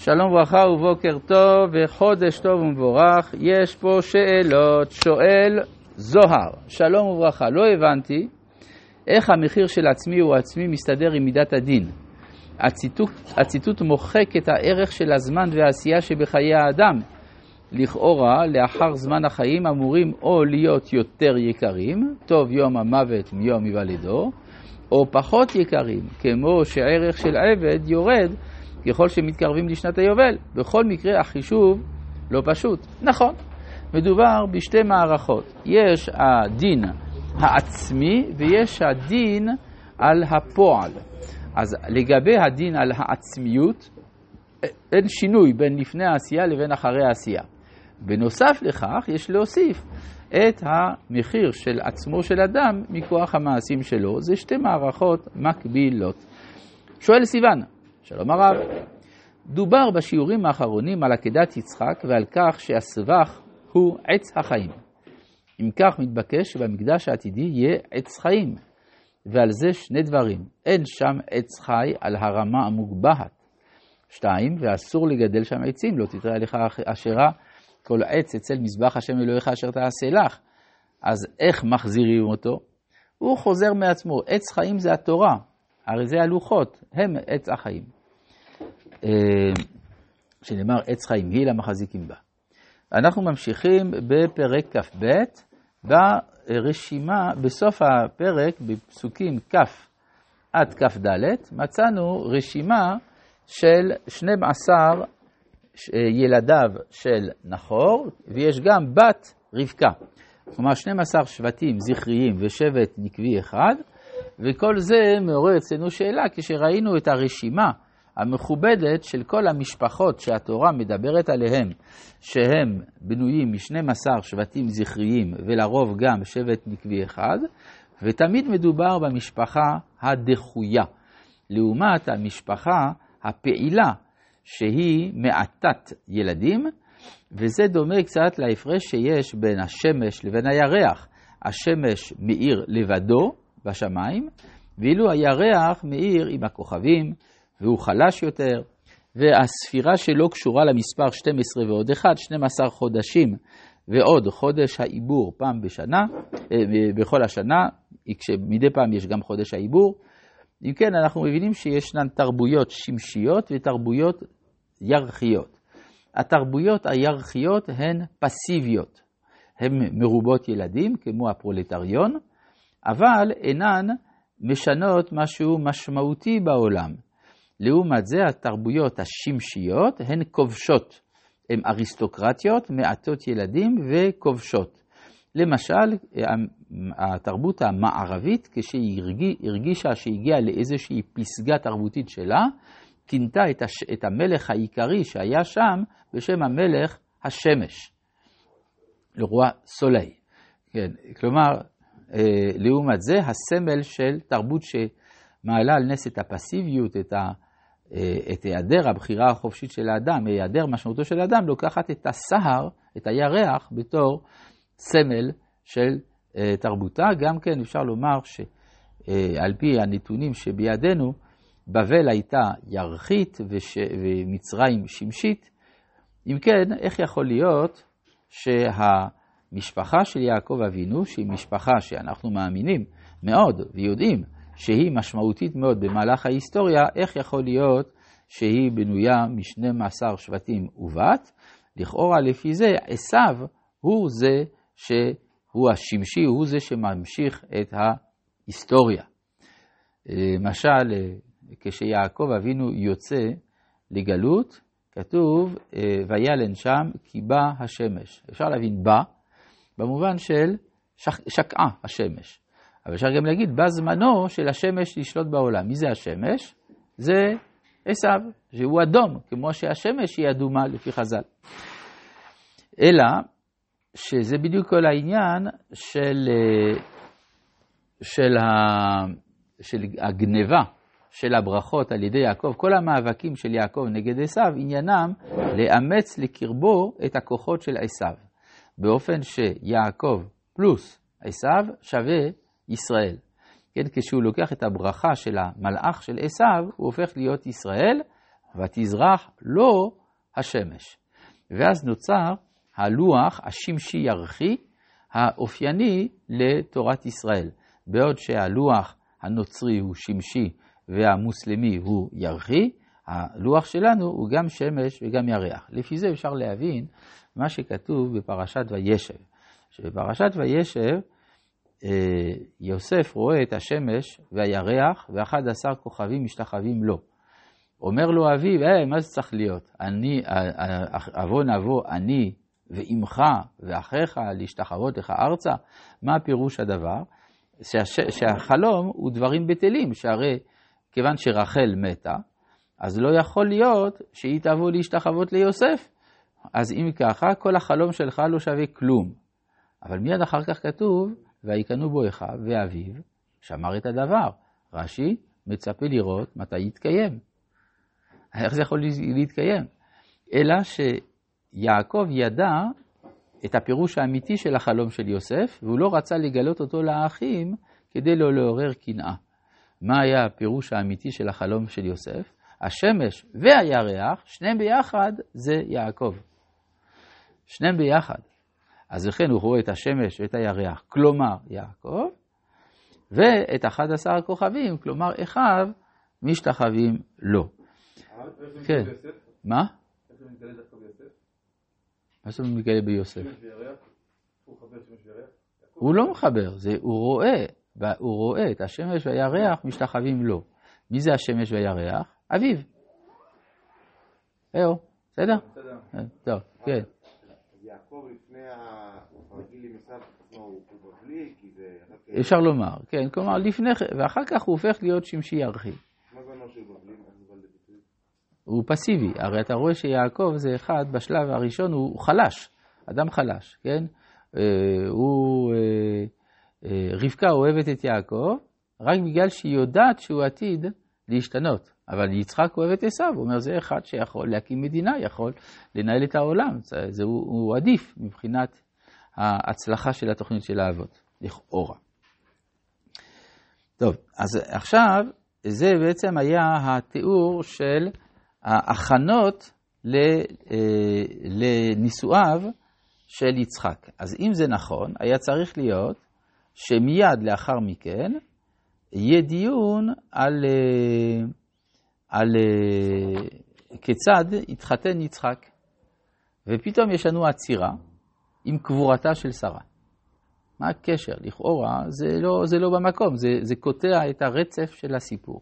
שלום וברכה ובוקר טוב וחודש טוב ומבורך. יש פה שאלות. שואל זוהר, שלום וברכה. לא הבנתי איך המחיר של עצמי הוא עצמי מסתדר עם מידת הדין. הציטוט, הציטוט מוחק את הערך של הזמן והעשייה שבחיי האדם. לכאורה, לאחר זמן החיים אמורים או להיות יותר יקרים, טוב יום המוות מיום היוולדו, או פחות יקרים, כמו שערך של עבד יורד ככל שמתקרבים לשנת היובל. בכל מקרה החישוב לא פשוט. נכון, מדובר בשתי מערכות. יש הדין העצמי ויש הדין על הפועל. אז לגבי הדין על העצמיות, אין שינוי בין לפני העשייה לבין אחרי העשייה. בנוסף לכך, יש להוסיף את המחיר של עצמו של אדם מכוח המעשים שלו. זה שתי מערכות מקבילות. שואל סיוון, שלום הרב, דובר בשיעורים האחרונים על עקדת יצחק ועל כך שהסבך הוא עץ החיים. אם כך מתבקש שבמקדש העתידי יהיה עץ חיים, ועל זה שני דברים, אין שם עץ חי על הרמה המוגבהת. שתיים, ואסור לגדל שם עצים, לא תתראה עליך אשרה כל עץ אצל מזבח השם אלוהיך אשר תעשה לך. אז איך מחזירים אותו? הוא חוזר מעצמו, עץ חיים זה התורה, הרי זה הלוחות, הם עץ החיים. אה, שנאמר עץ חיים היא למחזיקים בה. אנחנו ממשיכים בפרק כ"ב, ברשימה, בסוף הפרק, בפסוקים כ' עד כ"ד, מצאנו רשימה של 12 ילדיו של נחור, ויש גם בת רבקה. כלומר, 12 שבטים זכריים ושבט נקבי אחד, וכל זה מעורר אצלנו שאלה כשראינו את הרשימה המכובדת של כל המשפחות שהתורה מדברת עליהן, שהם בנויים מ-12 שבטים זכריים ולרוב גם שבט נקבי אחד, ותמיד מדובר במשפחה הדחויה, לעומת המשפחה הפעילה, שהיא מעטת ילדים, וזה דומה קצת להפרש שיש בין השמש לבין הירח. השמש מאיר לבדו בשמיים, ואילו הירח מאיר עם הכוכבים, והוא חלש יותר, והספירה שלו קשורה למספר 12 ועוד 1, 12 חודשים ועוד חודש העיבור פעם בשנה, אה, בכל השנה, כשמדי פעם יש גם חודש העיבור. אם כן, אנחנו מבינים שישנן תרבויות שמשיות ותרבויות ירחיות. התרבויות הירחיות הן פסיביות, הן מרובות ילדים, כמו הפרולטריון, אבל אינן משנות משהו משמעותי בעולם. לעומת זה, התרבויות השמשיות הן כובשות. הן אריסטוקרטיות, מעטות ילדים וכובשות. למשל, התרבות המערבית, כשהיא הרגישה שהגיעה לאיזושהי פסגה תרבותית שלה, כינתה את, הש... את המלך העיקרי שהיה שם בשם המלך השמש, לרוע סולי. כן, כלומר, אה, לעומת זה, הסמל של תרבות שמעלה על נס את הפסיביות, את, ה... אה, את היעדר הבחירה החופשית של האדם, היעדר משמעותו של האדם, לוקחת את הסהר, את הירח, בתור סמל של אה, תרבותה. גם כן אפשר לומר שעל פי הנתונים שבידינו, בבל הייתה ירחית וש... ומצרים שמשית. אם כן, איך יכול להיות שהמשפחה של יעקב אבינו, שהיא משפחה שאנחנו מאמינים מאוד ויודעים שהיא משמעותית מאוד במהלך ההיסטוריה, איך יכול להיות שהיא בנויה מ-12 שבטים ובת? לכאורה לפי זה עשיו הוא זה שהוא השמשי, הוא זה שממשיך את ההיסטוריה. למשל, כשיעקב אבינו יוצא לגלות, כתוב, וילן שם כי בא השמש. אפשר להבין בא, במובן של שק, שקעה השמש. אבל אפשר גם להגיד, בא זמנו של השמש לשלוט בעולם. מי זה השמש? זה עשיו, שהוא אדום, כמו שהשמש היא אדומה לפי חז"ל. אלא שזה בדיוק כל העניין של, אה, של, ה, של הגניבה של הברכות על ידי יעקב, כל המאבקים של יעקב נגד עשיו, עניינם לאמץ לקרבו את הכוחות של עשיו, באופן שיעקב פלוס עשיו שווה ישראל. כן, כשהוא לוקח את הברכה של המלאך של עשיו, הוא הופך להיות ישראל, ותזרח לו השמש. ואז נוצר הלוח השמשי ירחי האופייני לתורת ישראל. בעוד שהלוח הנוצרי הוא שמשי והמוסלמי הוא ירחי, הלוח שלנו הוא גם שמש וגם ירח. לפי זה אפשר להבין מה שכתוב בפרשת וישב. שבפרשת וישב יוסף רואה את השמש והירח ואחד עשר כוכבים משתחווים לו. אומר לו אביו, אה, מה זה צריך להיות? אני, אבוא נבוא אני ואימך ואחיך להשתחוות לך ארצה? מה פירוש הדבר? שהש, שהחלום הוא דברים בטלים, שהרי כיוון שרחל מתה, אז לא יכול להיות שהיא תבוא להשתחוות ליוסף. אז אם ככה, כל החלום שלך לא שווה כלום. אבל מיד אחר כך כתוב, ויקנו בו אחיו ואביו, שמר את הדבר. רש"י מצפה לראות מתי יתקיים. איך זה יכול להתקיים? אלא שיעקב ידע את הפירוש האמיתי של החלום של יוסף, והוא לא רצה לגלות אותו לאחים כדי לא לעורר קנאה. מה היה הפירוש האמיתי של החלום של יוסף? השמש והירח, שניהם ביחד, זה יעקב. שניהם ביחד. אז לכן הוא רואה את השמש ואת הירח, כלומר יעקב, ואת 11 הכוכבים, כלומר אחיו, משתחווים לו. כן. מה? מה זאת אומרת מתגלה ביוסף? הוא לא מחבר, הוא רואה, הוא רואה את השמש והירח משתחווים לו. מי זה השמש והירח? אביו. זהו, בסדר? אה, טוב, כן. יעקב לפני הרגיל עם עשיו הוא בבלי, כי זה... אפשר לומר, כן, כלומר לפני, ואחר כך הוא הופך להיות שמשי בבלי? הוא פסיבי, הרי אתה רואה שיעקב זה אחד, בשלב הראשון הוא חלש, אדם חלש, כן? אה, הוא, אה, רבקה אוהבת את יעקב רק בגלל שהיא יודעת שהוא עתיד להשתנות. אבל יצחק אוהב את עשיו, הוא אומר, זה אחד שיכול להקים מדינה, יכול לנהל את העולם. זה, זה הוא, הוא עדיף מבחינת ההצלחה של התוכנית של האבות, לכאורה. טוב, אז עכשיו, זה בעצם היה התיאור של ההכנות אה, לנישואיו של יצחק. אז אם זה נכון, היה צריך להיות שמיד לאחר מכן יהיה דיון על... אה, על אה, כיצד התחתן יצחק. ופתאום יש לנו עצירה עם קבורתה של שרה. מה הקשר? לכאורה זה לא, זה לא במקום, זה, זה קוטע את הרצף של הסיפור.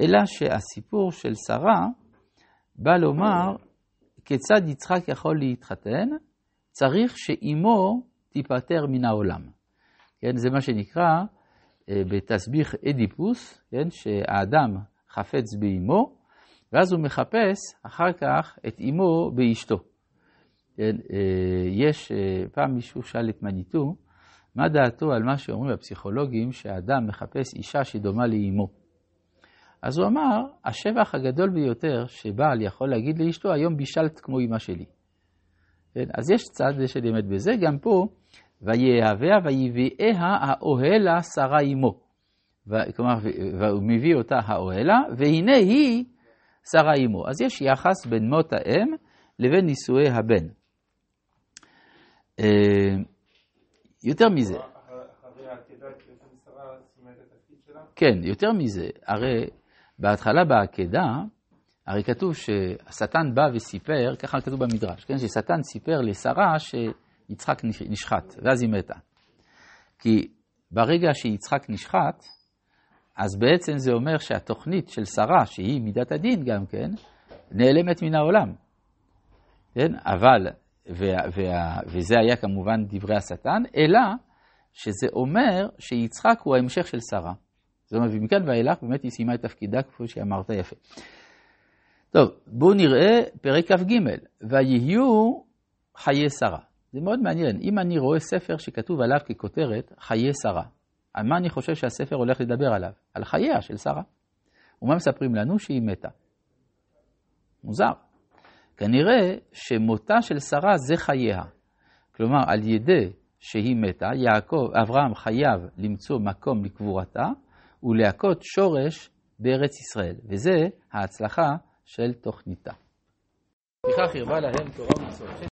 אלא שהסיפור של שרה בא לומר כיצד יצחק יכול להתחתן, צריך שאימו תיפטר מן העולם. כן, זה מה שנקרא אה, בתסביך אדיפוס, כן, שהאדם חפץ באימו, ואז הוא מחפש אחר כך את אימו באשתו. כן, אה, יש, אה, פעם מישהו שאל את מניטו, מה דעתו על מה שאומרים הפסיכולוגים, שהאדם מחפש אישה שדומה לאימו. אז הוא אמר, השבח הגדול ביותר שבעל יכול להגיד לאשתו, היום בישלת כמו אמא שלי. כן, אז יש צד של אמת בזה, גם פה, ויהביה ויביאה האוהלה שרה אמו. כלומר, והוא מביא אותה האוהלה, והנה היא שרה אמו. אז יש יחס בין מות האם לבין נישואי הבן. אה, יותר מזה. כן, יותר מזה. הרי בהתחלה בעקדה, הרי כתוב שהשטן בא וסיפר, ככה כתוב במדרש, כן? ששטן סיפר לשרה שיצחק נשחט, ואז היא מתה. כי ברגע שיצחק נשחט, אז בעצם זה אומר שהתוכנית של שרה, שהיא מידת הדין גם כן, נעלמת מן העולם. כן? אבל, וה, וה, וזה היה כמובן דברי השטן, אלא שזה אומר שיצחק הוא ההמשך של שרה. זאת אומרת, ומכאן ואילך באמת היא סיימה את תפקידה כפי שאמרת יפה. טוב, בואו נראה פרק כ"ג, ויהיו חיי שרה. זה מאוד מעניין, אם אני רואה ספר שכתוב עליו ככותרת, חיי שרה, על מה אני חושב שהספר הולך לדבר עליו? על חייה של שרה. ומה מספרים לנו? שהיא מתה. מוזר. כנראה שמותה של שרה זה חייה. כלומר, על ידי שהיא מתה, יעקב, אברהם חייב למצוא מקום לקבורתה ולהכות שורש בארץ ישראל. וזה ההצלחה של תוכניתה. לפיכך הרבה להם תורה ומצוות.